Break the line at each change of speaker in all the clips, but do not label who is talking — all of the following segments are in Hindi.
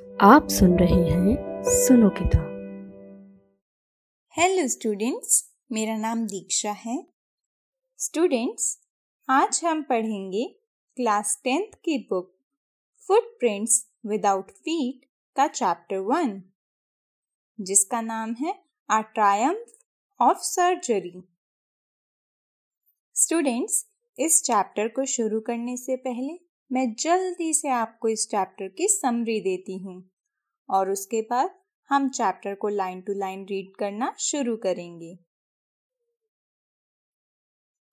आप सुन रहे हैं सुनो किताब।
हेलो स्टूडेंट्स मेरा नाम दीक्षा है। स्टूडेंट्स आज हम पढ़ेंगे क्लास टेंथ की बुक फुटप्रिंट्स विदाउट फीट का चैप्टर वन जिसका नाम है a triumph of surgery students इस चैप्टर को शुरू करने से पहले मैं जल्दी से आपको इस चैप्टर की समरी देती हूँ। और उसके बाद हम चैप्टर को लाइन टू लाइन रीड करना शुरू करेंगे।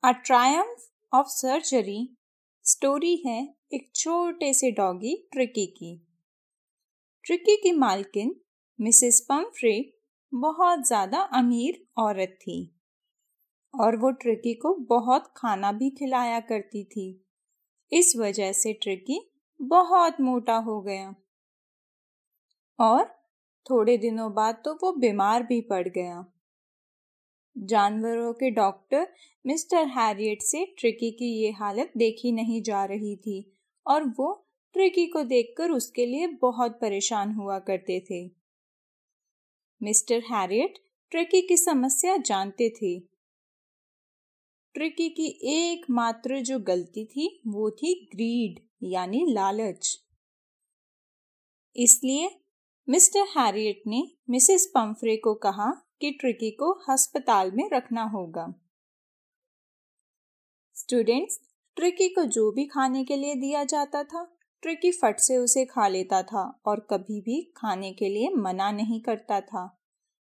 A triumph of surgery story है एक छोटे से डॉगी ट्रिकी की। ट्रिकी की मालकिन मिसेस पम्फ्रे बहुत ज़्यादा अमीर औरत थी। और वो ट्रिकी को बहुत खाना भी खिलाया करती थी। इस वजह से ट्रिकी बहुत मोटा हो गया। और थोड़े दिनों बाद तो वो बीमार भी पड़ गया। जानवरों के डॉक्टर मिस्टर हैरियट से ट्रिकी की ये हालत देखी नहीं जा रही थी और वो ट्रिकी को देखकर उसके लिए बहुत परेशान हुआ करते थे। मिस्टर हैरियट ट्रिकी की समस्या जानते थे। ट्रिकी की एकमात्र जो गलती थी, वो थी ग्रीड यानी लालच। इसलिए मिस्टर हैरियट ने मिसेस पंफ्रे को कहा कि ट्रिकी को अस्पताल में रखना होगा। स्टूडेंट्स, ट्रिकी को जो भी खाने के लिए दिया जाता था, ट्रिकी फट से उसे खा लेता था और कभी भी खाने के लिए मना नहीं करता था।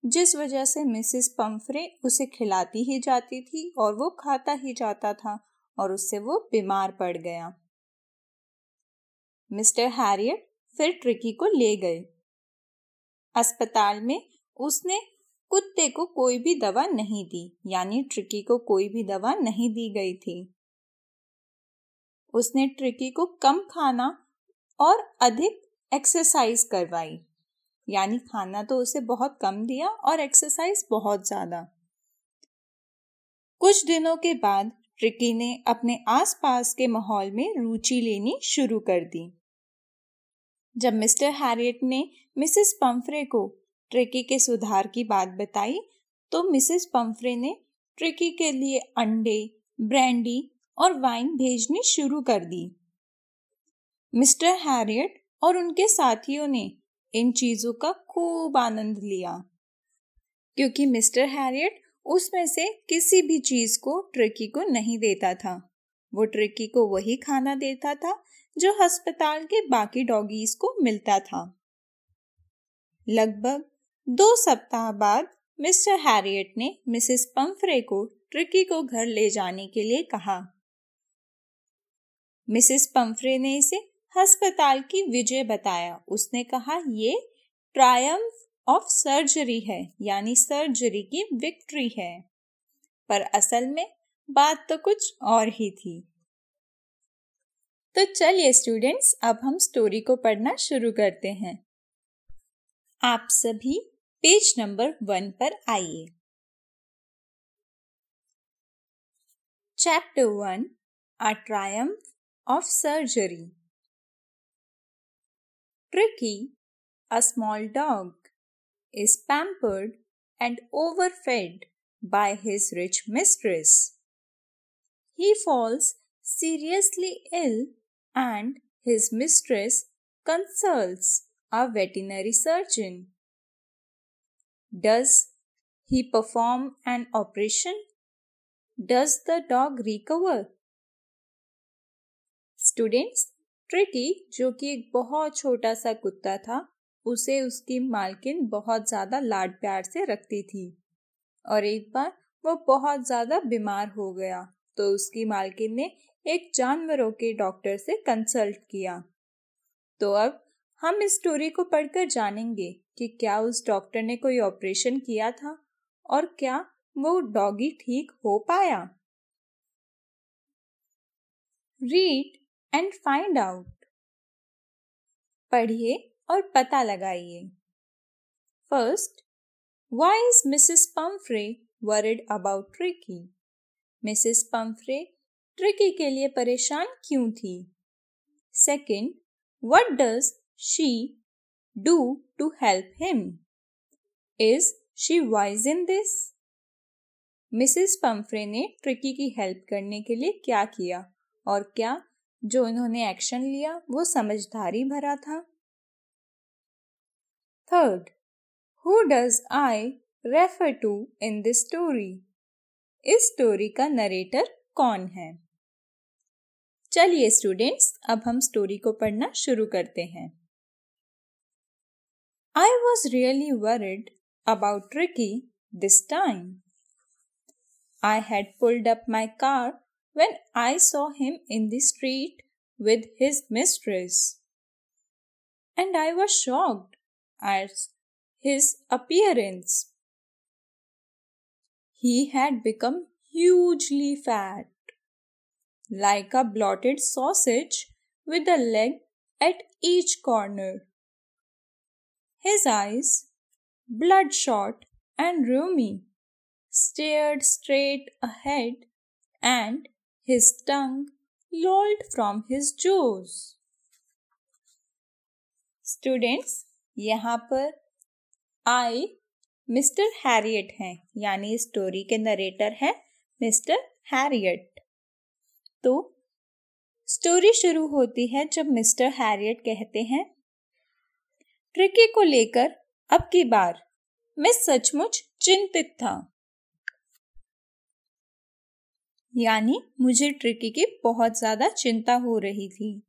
जिस वजह से मिसिस पंफरे उसे खिलाती ही जाती थी और वो खाता ही जाता था और उससे वो बीमार पड़ गया। मिस्टर हैरियट फिर ट्रिकी को ले गए। अस्पताल में उसने कुत्ते को कोई भी दवा नहीं दी, यानी ट्रिकी को कोई भी दवा नहीं दी गई थी। उसने ट्रिकी को कम खाना और अधिक एक्सरसाइज करवाई। यानी खाना तो उसे बहुत कम दिया और एक्सरसाइज बहुत ज़्यादा। कुछ दिनों के बाद ट्रिकी ने अपने आसपास के माहौल में रुचि लेनी शुरू कर दी। जब मिस्टर हैरियट ने मिसेस पंफरे को ट्रिकी के सुधार की बात बताई तो मिसेस पंफरे ने ट्रिकी के लिए अंडे, ब्रांडी और वाइन भेजनी शुरू कर दी। मिस्टर हैरियट और उनके साथियों ने इन चीज़ों का खूब आनंद लिया। क्योंकि मिस्टर हैरियट उसमें से किसी भी चीज़ को ट्रिकी को नहीं देता था। वो ट्रिकी को वही खाना देता था जो अस्पताल के बाकी डॉगीज को मिलता था। लगभग दो सप्ताह बाद मिस्टर हैरियट ने मिसेस पंफरे को ट्रिकी को घर ले जाने के लिए कहा। मिसेस पंफरे ने इसे अस्पताल की विजय बताया। उसने कहा, ये ट्रायम्फ ऑफ़ सर्जरी है, यानी सर्जरी की विक्ट्री है। पर असल में बात तो कुछ और ही थी। तो चलिए स्टूडेंट्स अब हम स्टोरी को पढ़ना शुरू करते हैं। आप सभी पेज नंबर वन पर आइए। Chapter one a triumph of surgery Tricky, a small dog, is pampered and overfed by his rich mistress. He falls seriously ill and his mistress consults a veterinary surgeon. Does he perform an operation? Does the dog recover? Students, Tricki जो कि एक बहुत छोटा सा कुत्ता था, उसे उसकी मालकिन बहुत ज़्यादा लाड प्यार से रखती थी। और एक बार वो बहुत ज़्यादा बीमार हो गया तो उसकी मालकिन ने एक जानवरों के डॉक्टर से कंसल्ट किया। तो अब हम इस स्टोरी को पढ़कर जानेंगे कि क्या उस डॉक्टर ने कोई ऑपरेशन किया था और क्या वो डॉगी ठीक हो पाया। रीड एंड फाइंड आउट पढ़िए और पता लगाइए। First why is Mrs Pumphrey worried about Tricky Mrs Pumphrey Tricky के लिए परेशान क्यों थी? Second what does she do to help him is she wise in this Mrs Pumphrey ने ट्रिकी की हेल्प करने के लिए क्या किया और क्या जो उन्होंने एक्शन लिया, वो समझदारी भरा था। Third who does I refer to in this story इस स्टोरी का नरेटर कौन है? चलिए स्टूडेंट्स अब हम स्टोरी को पढ़ना शुरू करते हैं। I was really worried about Tricki this time I had pulled up my car when I saw him in the street with his mistress. And I was shocked at his appearance. He had become hugely fat like a blotted sausage with a leg at each corner. His eyes, bloodshot and rheumy, stared straight ahead and his tongue lolled from his jaws. Students यहाँ पर आई मिस्टर हैरियट हैं, यानी स्टोरी के नरेटर हैं मिस्टर हैरियट तो स्टोरी शुरू होती है जब मिस्टर हैरियट कहते हैं ट्रिकी को लेकर अब की बार मैं सचमुच चिंतित था यानी मुझे ट्रिकी की बहुत ज़्यादा चिंता हो रही थी।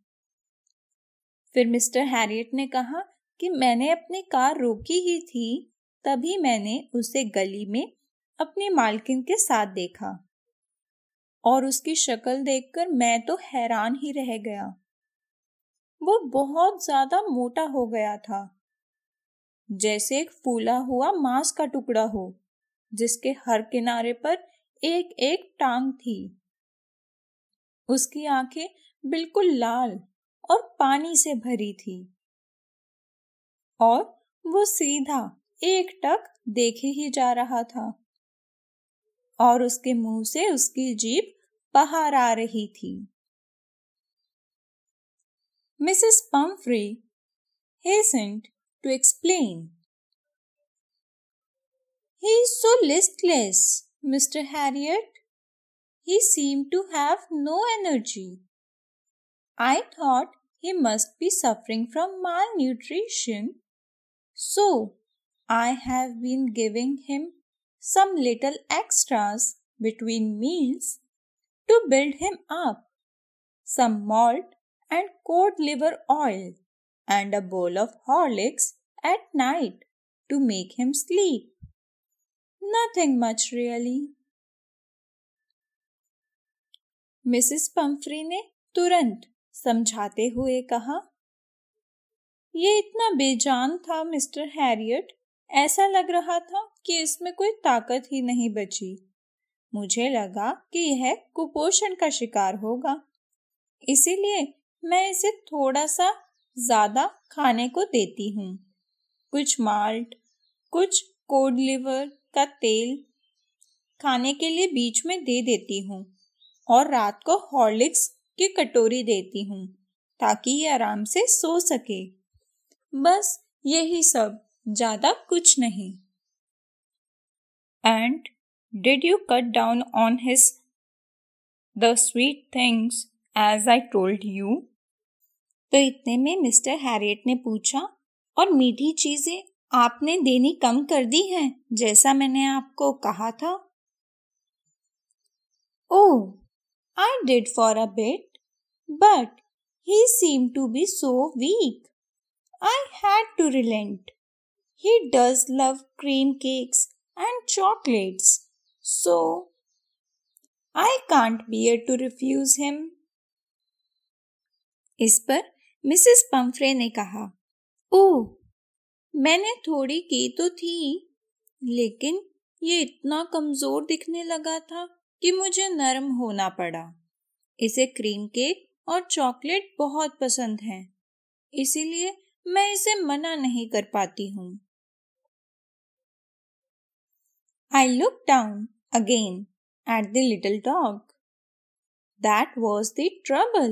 फिर मिस्टर हैरियट ने कहा कि मैंने अपनी कार रोकी ही थी, तभी मैंने उसे गली में अपनी मालकिन के साथ देखा। और उसकी शक्ल देखकर मैं तो हैरान ही रह गया। वो बहुत ज़्यादा मोटा हो गया था। जैसे एक फूला हुआ मांस का टुकड़ा हो, जिसके हर किनारे पर एक एक टांग थी। उसकी आँखें बिल्कुल लाल और पानी से भरी थी। और वो सीधा एक टक देखे ही जा रहा था। और उसके मुँह से उसकी जीप बाहर आ रही थी। Mrs Pumphrey to explain. He is so listless, Mr. Harriet. He seemed to have no energy. I thought he must be suffering from malnutrition. So, I have been giving him some little extras between meals to build him up, some malt and cod liver oil, and a bowl of Horlicks at night to make him sleep. Nothing much, really. Mrs Pumphrey ने तुरंत समझाते हुए कहा, ये इतना बेजान था, मिस्टर हैरियट। ऐसा लग रहा था कि इसमें कोई ताकत ही नहीं बची। मुझे लगा कि यह कुपोषण का शिकार होगा। इसीलिए मैं इसे थोड़ा सा ज़्यादा खाने को देती हूँ। कुछ माल्ट, कुछ कोड लिवर का तेल खाने के लिए बीच में दे देती हूँ और रात को हॉर्लिक्स की कटोरी देती हूँ ताकि ये आराम से सो सके। बस यही सब, ज़्यादा कुछ नहीं। And did you cut down on his the sweet things as I told you तो इतने में मिस्टर हैरियट ने पूछा और मीठी चीज़ें आपने देनी कम कर दी है, जैसा मैंने आपको कहा था। ओह I did for a bit but he seem to be so weak I had to relent he does love cream cakes and chocolates so I can't bear to refuse him इस पर मिसेस पंफ्रे ने कहा, ओह मैंने थोड़ी की तो थी, लेकिन ये इतना कमज़ोर दिखने लगा था कि मुझे नरम होना पड़ा। इसे क्रीम केक और चॉकलेट बहुत पसंद है, इसीलिए मैं इसे मना नहीं कर पाती हूँ। I look down again at the little dog that was the trouble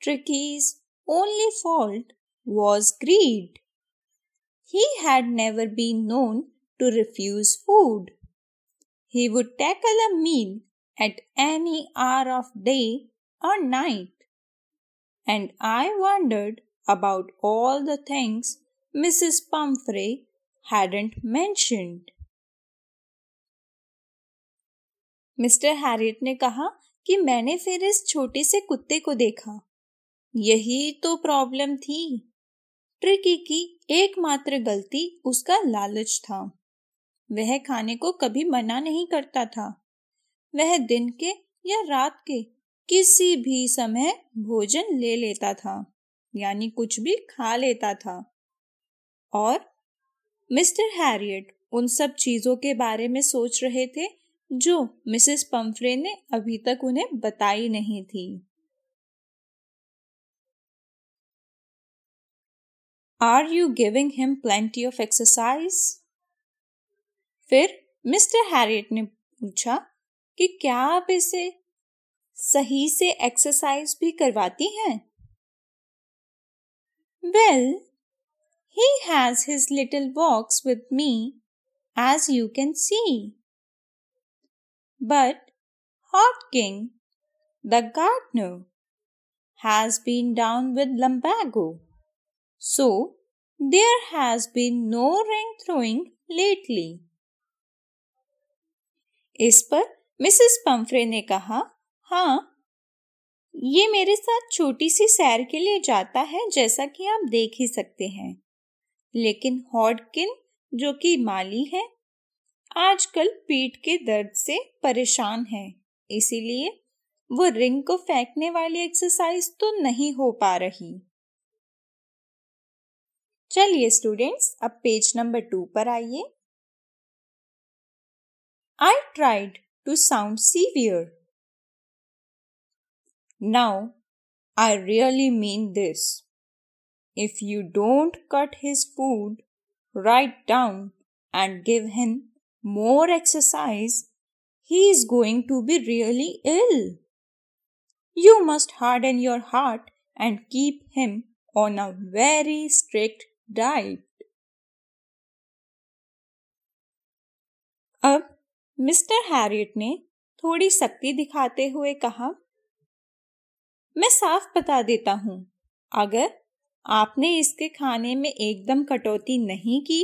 Tricki's only fault was greed He had never been known to refuse food. He would tackle a meal at any hour of day or night. And I wondered about all the things Mrs. Pumphrey hadn't mentioned. Mister Herriot ने कहा कि मैंने फिर इस छोटे से कुत्ते को देखा यही तो प्रॉब्लम थी ट्रिकी की एकमात्र गलती उसका लालच था। वह खाने को कभी मना नहीं करता था। वह दिन के या रात के किसी भी समय भोजन ले लेता था, यानी कुछ भी खा लेता था। और मिस्टर हैरियट उन सब चीज़ों के बारे में सोच रहे थे जो मिसेस पंफ्रे ने अभी तक उन्हें बताई नहीं थी। Are you giving him plenty of exercise फिर मिस्टर हैरियट ने पूछा कि क्या आप इसे सही से एक्सरसाइज भी करवाती हैं? Well he has his little walks with me as you can see But Hot King, the gardener, has been down with lumbago. So, there has been no ring throwing lately. इस पर मिसेस पंफ्रे ने कहा हाँ ये मेरे साथ छोटी सी सैर के लिए जाता है जैसा कि आप देख ही सकते हैं लेकिन हॉडकिन, जो कि माली है, आजकल पीठ के दर्द से परेशान है, इसीलिए वो रिंग को फेंकने वाली एक्सरसाइज तो नहीं हो पा रही चलिए स्टूडेंट्स अब पेज नंबर टू पर आइए I tried to sound severe now I really mean this if you don't cut his food right down and give him more exercise, he is going to be really ill. You must harden your heart and keep him on a very strict diet. अब मिस्टर हैरियट ने थोड़ी सख्ती दिखाते हुए कहा, मैं साफ़ बता देता हूँ, अगर आपने इसके खाने में एकदम कटौती नहीं की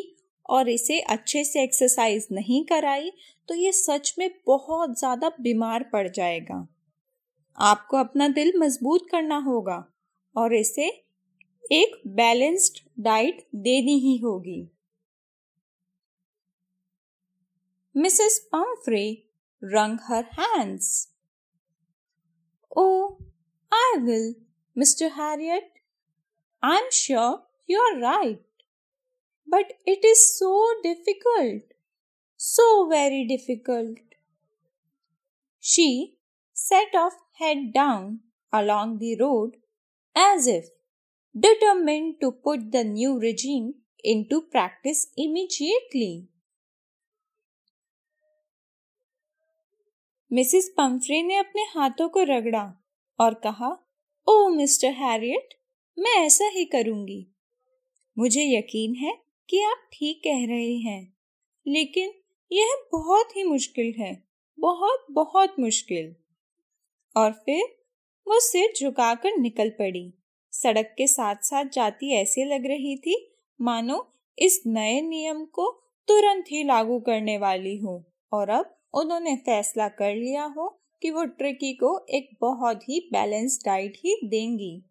और इसे अच्छे से एक्सरसाइज नहीं कराई तो ये सच में बहुत ज़्यादा बीमार पड़ जाएगा आपको अपना दिल मज़बूत करना होगा और इसे एक बैलेंस्ड डाइट देनी ही होगी Mrs Pumphrey wrung her hands oh I will mister Herriot I am sure you are right But it is so difficult, so very difficult. She set off head down along the road as if determined to put the new regime into practice immediately. Mrs Pumphrey ने अपने हाथों को रगड़ा और कहा, ओ, मिस्टर हैरियट, मैं ऐसा ही करूँगी। मुझे यकीन है कि आप ठीक कह रहे हैं, लेकिन यह बहुत ही मुश्किल है, बहुत बहुत मुश्किल। और फिर वो सिर झुकाकर निकल पड़ी। सड़क के साथ साथ जाती ऐसी लग रही थी, मानो इस नए नियम को तुरंत ही लागू करने वाली हो। और अब उन्होंने फैसला कर लिया हो कि वो ट्रिकी को एक बहुत ही बैलेंस डाइट ही देंगी।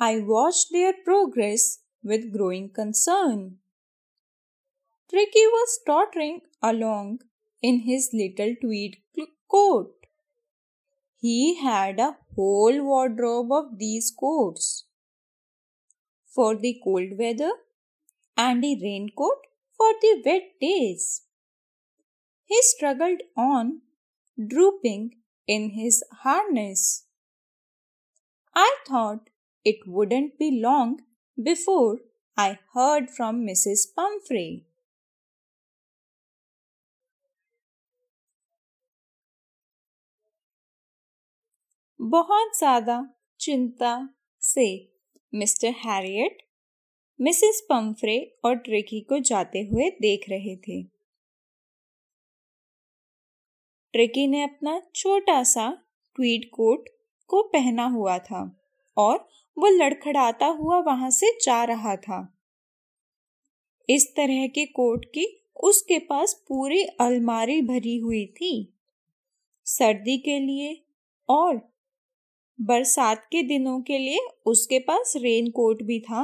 I watch their progress with growing concern Tricki was tottering along in his little tweed coat he had a whole wardrobe of these coats for the cold weather and a raincoat for the wet days. He struggled on, drooping in his harness. I thought it wouldn't be long before I heard from Mrs. Pumphrey. बहुत ज़्यादा चिंता से मिस्टर हैरियट, मिसेस पम्फ्रे और ट्रिकी को जाते हुए देख रहे थे। ट्रिकी ने अपना छोटा सा ट्वीड कोट को पहना हुआ था और वो लड़खड़ाता हुआ वहाँ से जा रहा था। इस तरह के कोट की उसके पास पूरी अलमारी भरी हुई थी। सर्दी के लिए और बरसात के दिनों के लिए उसके पास रेन कोट भी था।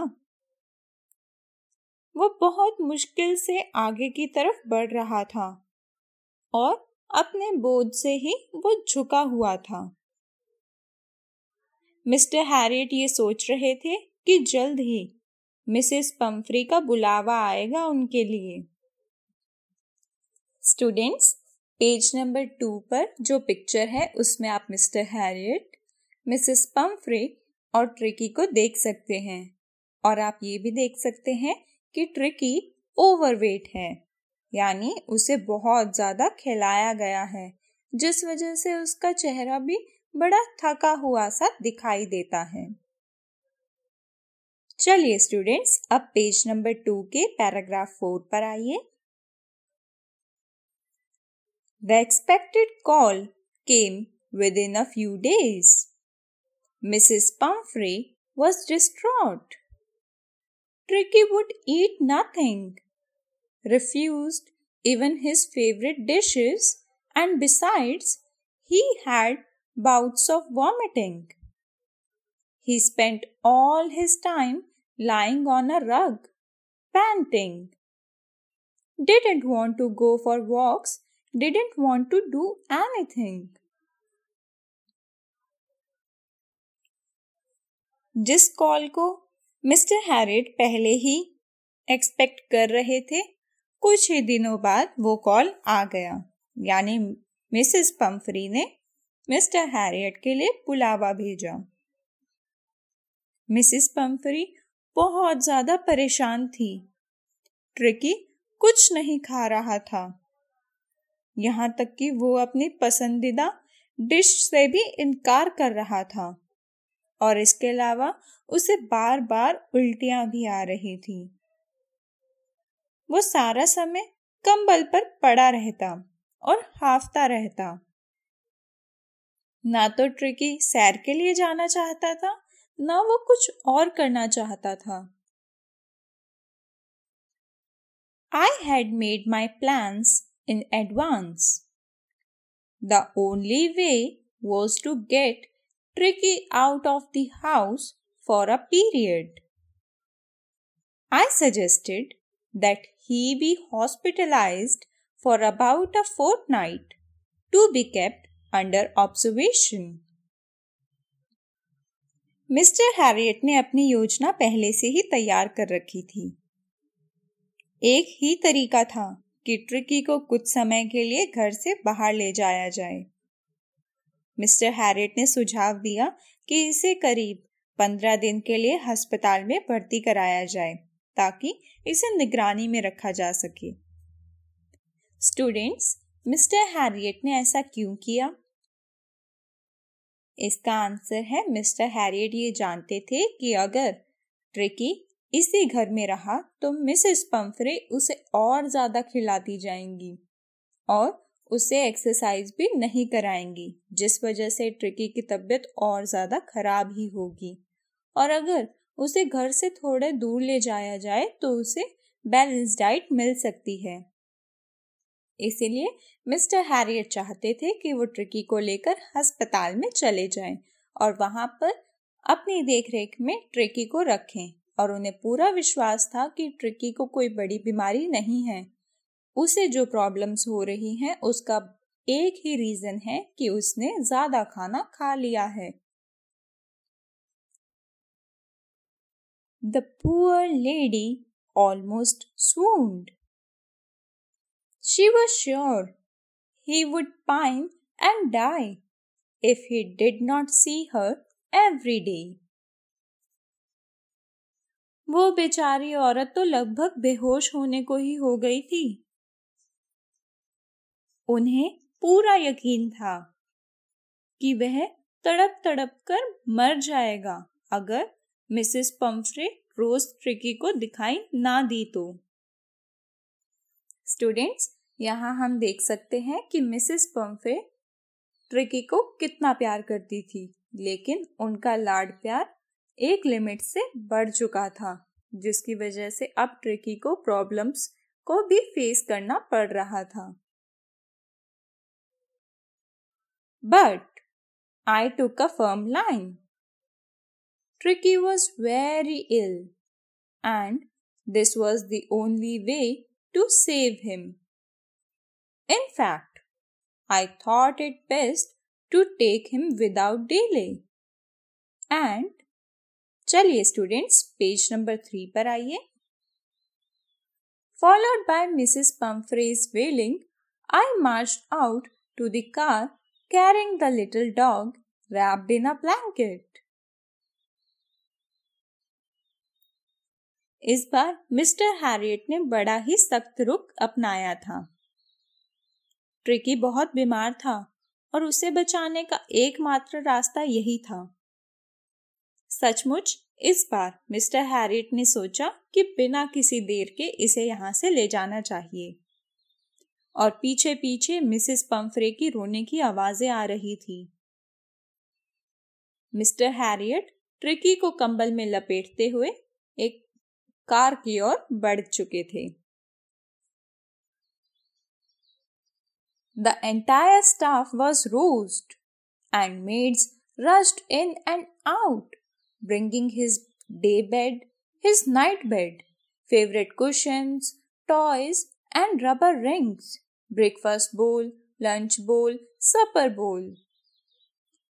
वो बहुत मुश्किल से आगे की तरफ़ बढ़ रहा था और अपने बोझ से ही वो झुका हुआ था। मिस्टर हैरियट ये सोच रहे थे कि जल्द ही मिसेस पम्फ्री का बुलावा आएगा उनके लिए। स्टूडेंट्स, पेज नंबर टू पर जो पिक्चर है, उसमें आप मिस्टर हैरियट मिसेस पम्फ्रे और ट्रिकी को देख सकते हैं। और आप ये भी देख सकते हैं कि ट्रिकी ओवरवेट है, यानी उसे बहुत ज़्यादा खिलाया गया है, जिस वजह से उसका चेहरा भी बड़ा थका हुआ सा दिखाई देता है। चलिए स्टूडेंट्स अब पेज नंबर टू के पैराग्राफ फोर पर आइए। The expected call came within a few days Mrs. Pumphrey was distraught. Tricky would eat nothing, refused even his favorite dishes, and besides, he had bouts of vomiting. He spent all his time lying on a rug, panting. Didn't want to go for walks, didn't want to do anything. जिस कॉल को मिस्टर हैरिट पहले ही एक्सपेक्ट कर रहे थे, कुछ ही दिनों बाद वो कॉल आ गया। यानी मिसेस पम्फरी ने मिस्टर हैरियट के लिए बुलावा भेजा। मिसेस पम्फरी बहुत ज़्यादा परेशान थी। ट्रिकी कुछ नहीं खा रहा था। यहाँ तक कि वो अपनी पसंदीदा डिश से भी इनकार कर रहा था। और इसके अलावा उसे बार बार उल्टियाँ भी आ रही थी। वो सारा समय कंबल पर पड़ा रहता और हाफता रहता। ना तो ट्रिकी सैर के लिए जाना चाहता था, ना वो कुछ और करना चाहता था। I had made my plans in advance the only way was to get Tricki out of the house for a period. I suggested that he be hospitalized for about a fortnight to be kept under observation. Mister Herriot ने अपनी योजना पहले से ही तैयार कर रखी थी एक ही तरीका था कि ट्रिकी को कुछ समय के लिए घर से बाहर ले जाया जाए मिस्टर हैरियट ने सुझाव दिया कि इसे करीब पंद्रह दिन के लिए अस्पताल में भर्ती कराया जाए, ताकि इसे निगरानी में रखा जा सके। स्टूडेंट्स, मिस्टर हैरियट ने ऐसा क्यों किया? इसका आंसर है, मिस्टर हैरियट ये जानते थे कि अगर ट्रिकी इसी घर में रहा तो मिसेस पंफरे उसे और ज़्यादा खिलाती जाएँगी और उसे एक्सरसाइज भी नहीं कराएँगी, जिस वजह से ट्रिकी की तबीयत और ज़्यादा खराब ही होगी। और अगर उसे घर से थोड़े दूर ले जाया जाए तो उसे बैलेंस डाइट मिल सकती है। इसीलिए मिस्टर हैरियट चाहते थे कि वो ट्रिकी को लेकर अस्पताल में चले जाएँ और वहाँ पर अपनी देखरेख में ट्रिकी को रखें। और उन्हें पूरा विश्वास था कि ट्रिकी को कोई बड़ी बीमारी नहीं है। उसे जो प्रॉब्लम्स हो रही हैं, उसका एक ही रीजन है कि उसने ज़्यादा खाना खा लिया है। The poor lady almost swooned she was sure he would pine and die if he did not see her every day वो बेचारी औरत तो लगभग बेहोश होने को ही हो गई थी। उन्हें पूरा यकीन था कि वह तड़प तड़प कर मर जाएगा, अगर मिसेस पंफ्रे रोज ट्रिकी को दिखाई ना दी तो। स्टूडेंट्स, यहाँ हम देख सकते हैं कि मिसेस पंफ्रे ट्रिकी को कितना प्यार करती थी, लेकिन उनका लाड प्यार एक लिमिट से बढ़ चुका था, जिसकी वजह से अब ट्रिकी को प्रॉब्लम्स को भी फेस करना पड़ रहा था। But I took a firm line Tricki was very ill and this was the only way to save him in fact I thought it best to take him without delay and चलिए स्टूडेंट्स पेज नंबर थ्री पर आइए Followed by Mrs. Pumphrey's wailing, I marched out to the car carrying the little dog wrapped in a blanket. इस बार मिस्टर हैरियट ने बड़ा ही सख्त रुख अपनाया था। ट्रिकी बहुत बीमार था और उसे बचाने का एकमात्र रास्ता यही था। सचमुच इस बार मिस्टर हैरियट ने सोचा कि बिना किसी देर के इसे यहाँ से ले जाना चाहिए। और पीछे पीछे मिसेस पंफरे की रोने की आवाज़ें आ रही थी। मिस्टर हैरियट ट्रिकी को कंबल में लपेटते हुए एक कार की ओर बढ़ चुके थे। The entire staff was roused and maids rushed in and out bringing his day bed, his night bed, favorite cushions, toys, and rubber rings, breakfast bowl, lunch bowl, supper bowl.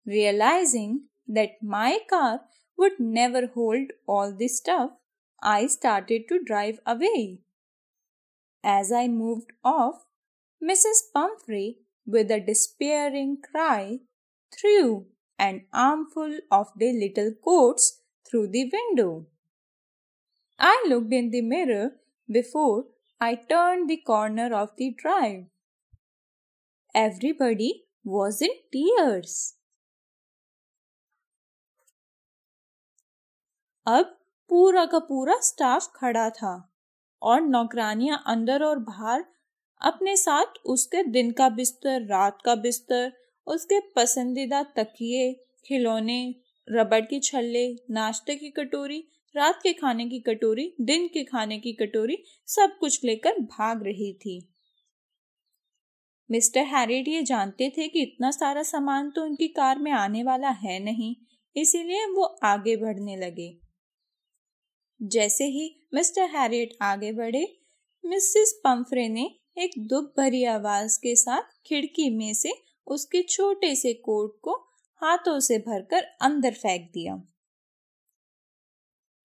Realizing that my car would never hold all this stuff, I started to drive away. As I moved off, Mrs. Pumphrey, with a despairing cry, threw an armful of the little coats through the window. I looked in the mirror before I turned the corner of the drive. Everybody was in tears. अब पूरा का पूरा स्टाफ खड़ा था और नौकरानियाँ अंदर और बाहर अपने साथ उसके दिन का बिस्तर, रात का बिस्तर, उसके पसंदीदा तकिए, खिलौने, रबड़ की छल्ले, नाश्ते की कटोरी रात के खाने की कटोरी, दिन के खाने की कटोरी, सब कुछ लेकर भाग रही थी। मिस्टर हैरिट ये जानते थे कि इतना सारा सामान तो उनकी कार में आने वाला है नहीं, इसीलिए वो आगे बढ़ने लगे। जैसे ही मिस्टर हैरिट आगे बढ़े, मिसेस पंफरे ने एक दुख भरी आवाज़ के साथ खिड़की में से उसके छोटे से कोट को हाथों से भरकर अंदर फेंक दिया।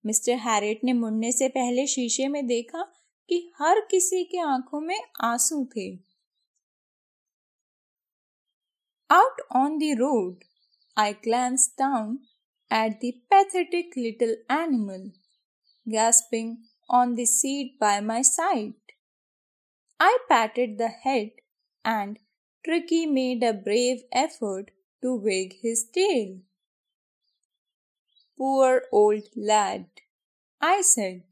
मिस्टर हैरेट ने मुड़ने से पहले शीशे में देखा कि हर किसी के आँखों में आँसू थे। Out on the road I glance down at the pathetic little animal gasping on the seat by my side I patted the head and Tricki made a brave effort to wag his tail Poor old lad, I said.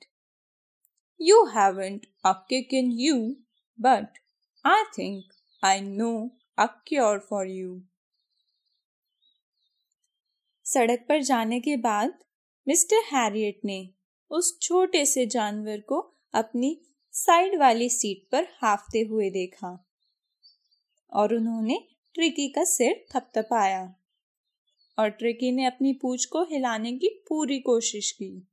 You haven't a kick in you, but I think I know a cure for you. सड़क पर जाने के बाद मिस्टर हैरियट ने उस छोटे से जानवर को अपनी साइड वाली सीट पर हाफते हुए देखा और उन्होंने ट्रिकी का सिर थपथपाया और ट्रिकी ने अपनी पूछ को हिलाने की पूरी कोशिश की।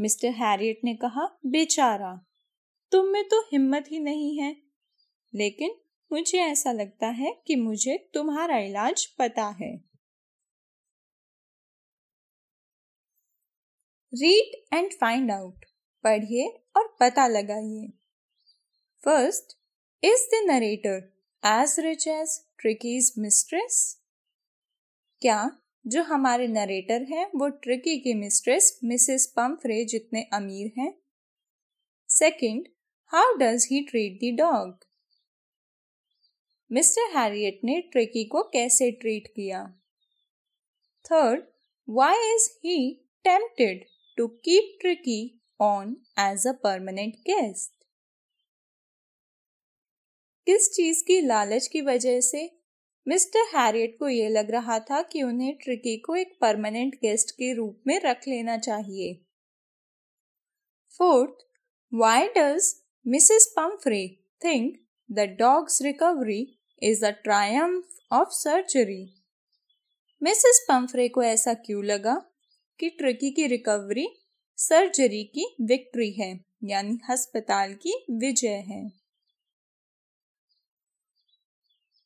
मिस्टर हैरियट ने कहा, बेचारा, तुम में तो हिम्मत ही नहीं है, लेकिन मुझे ऐसा लगता है कि मुझे तुम्हारा इलाज पता है। रीड एंड फाइंड आउट, पढ़िए और पता लगाइए। First, is the narrator as rich as Tricky's mistress? क्या जो हमारे नरेटर हैं, वो ट्रिकी की मिस्ट्रेस मिसेस पम्फ्रे जितने अमीर हैं? Second how does he treat the dog mister Herriot ने ट्रिकी को कैसे ट्रीट किया? Third why is he tempted to keep Tricki on as a permanent guest किस चीज़ की लालच की वजह से मिस्टर हैरियट को यह लग रहा था कि उन्हें ट्रिकी को एक परमानेंट गेस्ट के रूप में रख लेना चाहिए। Fourth why does Mrs Pumphrey think the dog's recovery is the triumph of surgery Mrs Pumphrey को ऐसा क्यों लगा कि ट्रिकी की रिकवरी सर्जरी की विक्ट्री है, यानी अस्पताल की विजय है?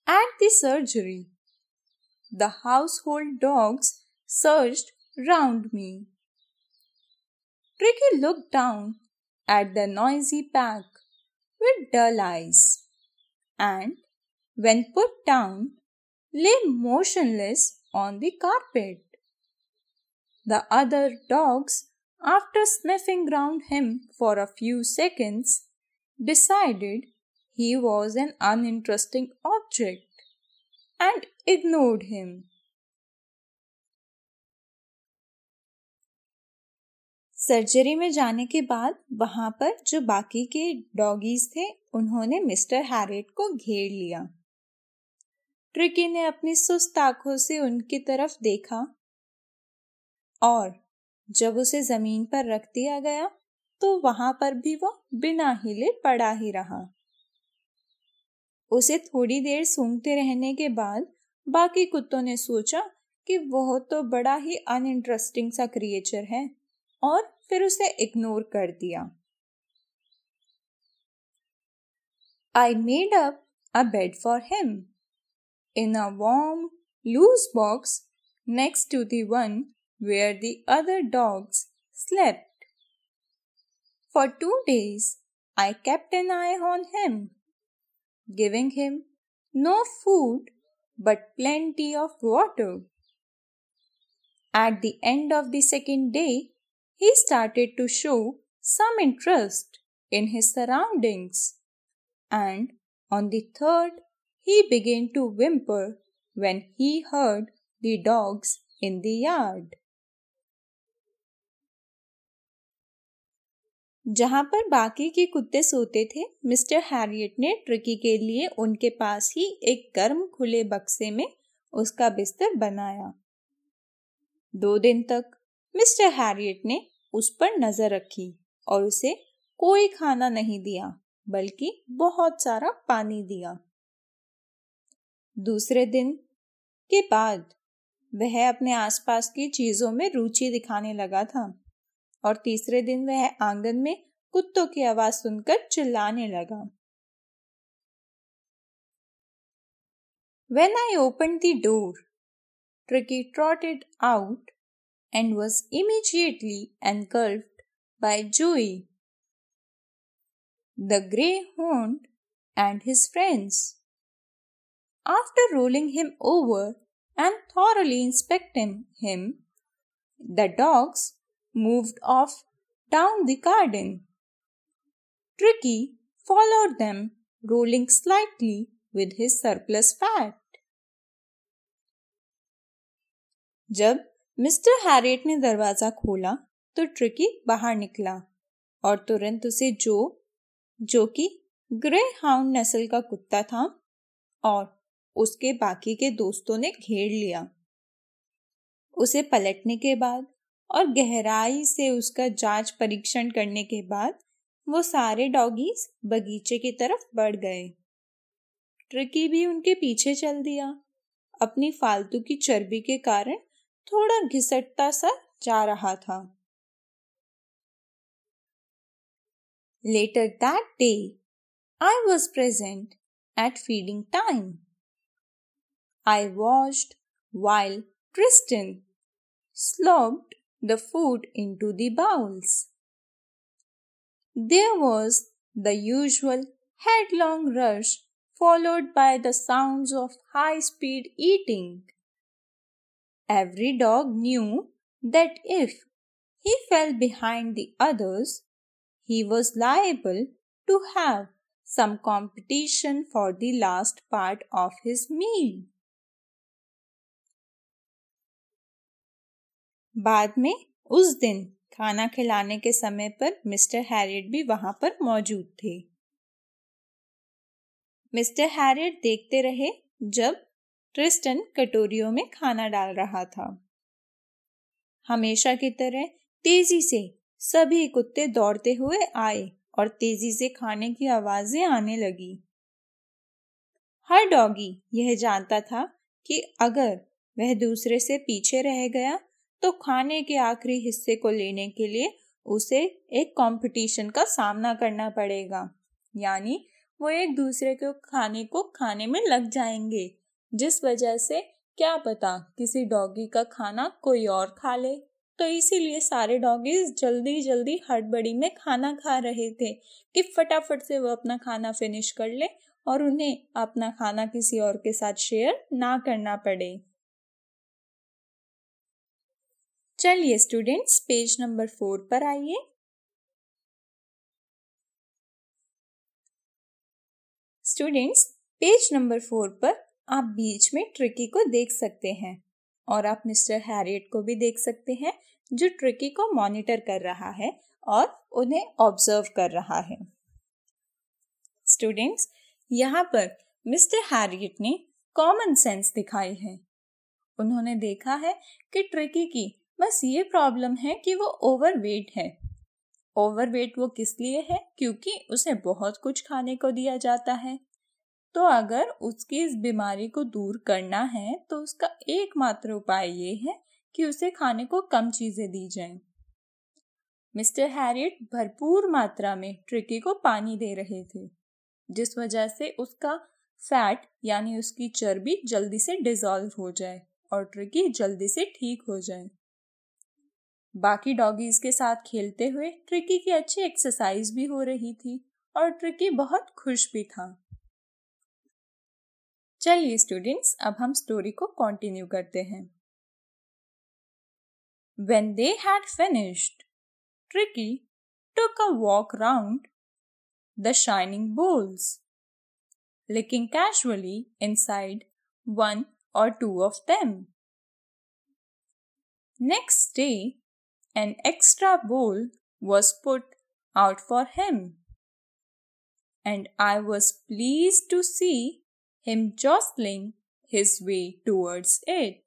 At the surgery, the household dogs surged round me. Tricky looked down at the noisy pack with dull eyes and, when put down, lay motionless on the carpet. The other dogs, after sniffing round him for a few seconds, decided he was an uninteresting object and ignored him. Surgery में जाने के बाद, वहाँ पर जो बाकी के डॉगीज थे, उन्होंने मिस्टर हैरिट को घेर लिया ट्रिकी ने अपनी सुस्त आँखों से उनकी तरफ़ देखा और जब उसे ज़मीन पर रख दिया गया तो वहाँ पर भी वो बिना हिले पड़ा ही रहा उसे थोड़ी देर सूंघते रहने के बाद बाकी कुत्तों ने सोचा कि वह तो बड़ा ही अनइंटरेस्टिंग सा क्रिएचर है और फिर उसे इग्नोर कर दिया। I made up a bed for him in a warm loose box next to the one where the other dogs slept for two days I kept an eye on him giving him no food but plenty of water. At the end of the second day, he started to show some interest in his surroundings. And on the third, he began to whimper when he heard the dogs in the yard. जहाँ पर बाकी के कुत्ते सोते थे, मिस्टर हैरियट ने ट्रिकी के लिए उनके पास ही एक गर्म खुले बक्से में उसका बिस्तर बनाया। दो दिन तक मिस्टर हैरियट ने उस पर नज़र रखी और उसे कोई खाना नहीं दिया, बल्कि बहुत सारा पानी दिया। दूसरे दिन के बाद वह अपने आसपास की चीज़ों में रुचि दिखाने लगा था। और तीसरे दिन वह आँगन में कुत्तों की आवाज़ सुनकर चिल्लाने लगा When I opened the door, Tricky trotted out and was immediately engulfed by Joey, the greyhound, and his friends. After rolling him over and thoroughly inspecting him, the dogs moved off down the garden. Tricky followed them, rolling slightly with his surplus fat. जब मिस्टर हैरियट ने दरवाज़ा खोला तो ट्रिकी बाहर निकला और तुरंत उसे जो जो कि ग्रे हाउंड नस्ल का कुत्ता था और उसके बाकी के दोस्तों ने घेर लिया उसे पलटने के बाद और गहराई से उसका जाँच परीक्षण करने के बाद वो सारे डॉगीज बगीचे की तरफ़ बढ़ गए। ट्रिकी भी उनके पीछे चल दिया। अपनी फालतू की चर्बी के कारण थोड़ा घिसटता सा जा रहा था। Later that day I was present at feeding time I watched while Tristan slogged the food into the bowls. There was the usual headlong rush followed by the sounds of high speed eating. Every dog knew that if he fell behind the others, he was liable to have some competition for the last part of his meal. बाद में उस दिन खाना खिलाने के समय पर मिस्टर हैरियट भी वहाँ पर मौजूद थे। मिस्टर हैरियट देखते रहे जब ट्रिस्टन कटोरियों में खाना डाल रहा था। हमेशा की तरह तेज़ी से सभी कुत्ते दौड़ते हुए आए और तेज़ी से खाने की आवाज़ें आने लगी। हर डॉगी यह जानता था कि अगर वह दूसरे से पीछे रह गया तो खाने के आखिरी हिस्से को लेने के लिए उसे एक कंपटीशन का सामना करना पड़ेगा। यानी वो एक दूसरे के खाने को खाने में लग जाएँगे। जिस वजह से क्या पता किसी डॉगी का खाना कोई और खा ले। तो इसीलिए सारे डॉगीज जल्दी जल्दी हड़बड़ी में खाना खा रहे थे कि फटाफट से वो अपना खाना फिनिश कर ले और उन्हें अपना खाना किसी और के साथ शेयर ना करना पड़े। चलिए स्टूडेंट्स पेज नंबर फोर पर आइए। स्टूडेंट्स पेज नंबर फोर पर आप बीच में ट्रिकी को देख सकते हैं और आप मिस्टर हैरियट को भी देख सकते हैं, जो ट्रिकी को मॉनिटर कर रहा है और उन्हें ऑब्ज़र्व कर रहा है। स्टूडेंट्स यहाँ पर मिस्टर हैरियट ने कॉमन सेंस दिखाई है। उन्होंने देखा है कि ट्रिकी की बस ये प्रॉब्लम है कि वो ओवरवेट है। ओवरवेट वो किस लिए है? क्योंकि उसे बहुत कुछ खाने को दिया जाता है। तो अगर उसकी इस बीमारी को दूर करना है तो उसका एकमात्र उपाय ये है कि उसे खाने को कम चीज़ें दी जाएँ। मिस्टर हैरियट भरपूर मात्रा में ट्रिकी को पानी दे रहे थे, जिस वजह से उसका फैट यानी उसकी चर्बी जल्दी से डिजॉल्व हो जाए और ट्रिकी जल्दी से ठीक हो जाए। बाकी डॉगीज के साथ खेलते हुए ट्रिकी की अच्छी एक्सरसाइज भी हो रही थी और ट्रिकी बहुत खुश भी था। चलिए स्टूडेंट्स अब हम स्टोरी को कंटिन्यू करते हैं। When they had finished Tricki took a walk round the shining bowls licking casually inside one or two of them next day an extra bowl was put out for him, and I was pleased to see him jostling his way towards it.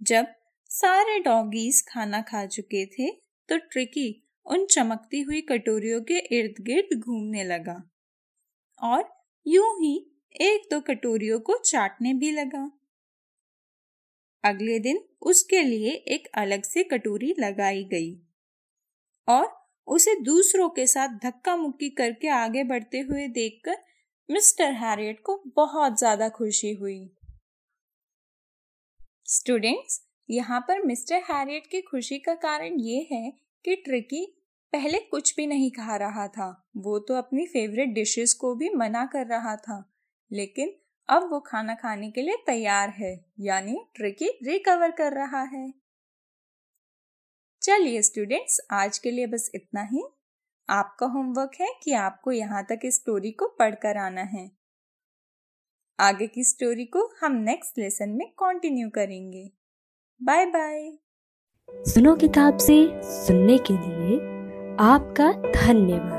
जब सारे डॉगीज खाना खा चुके थे तो ट्रिकी उन चमकती हुई कटोरियों के इर्द गिर्द घूमने लगा और यूँ ही एक दो कटोरियों को चाटने भी लगा अगले दिन उसके लिए एक अलग से कटोरी लगाई गई और उसे दूसरों के साथ धक्का मुक्की करके आगे बढ़ते हुए देखकर मिस्टर हैरियट को बहुत ज़्यादा खुशी हुई। स्टूडेंट्स, यहाँ पर मिस्टर हैरियट की खुशी का कारण ये है कि ट्रिकी पहले कुछ भी नहीं खा रहा था। वो तो अपनी फेवरेट डिशेस को भी मना कर रहा था, लेकिन अब वो खाना खाने के लिए तैयार है, यानी ट्रिकी रिकवर कर रहा है। चलिए स्टूडेंट्स आज के लिए बस इतना ही। आपका होमवर्क है कि आपको यहाँ तक इस स्टोरी को पढ़कर आना है। आगे की स्टोरी को हम नेक्स्ट लेसन में कंटिन्यू करेंगे। बाय बाय
सुनो किताब से सुनने के लिए आपका धन्यवाद।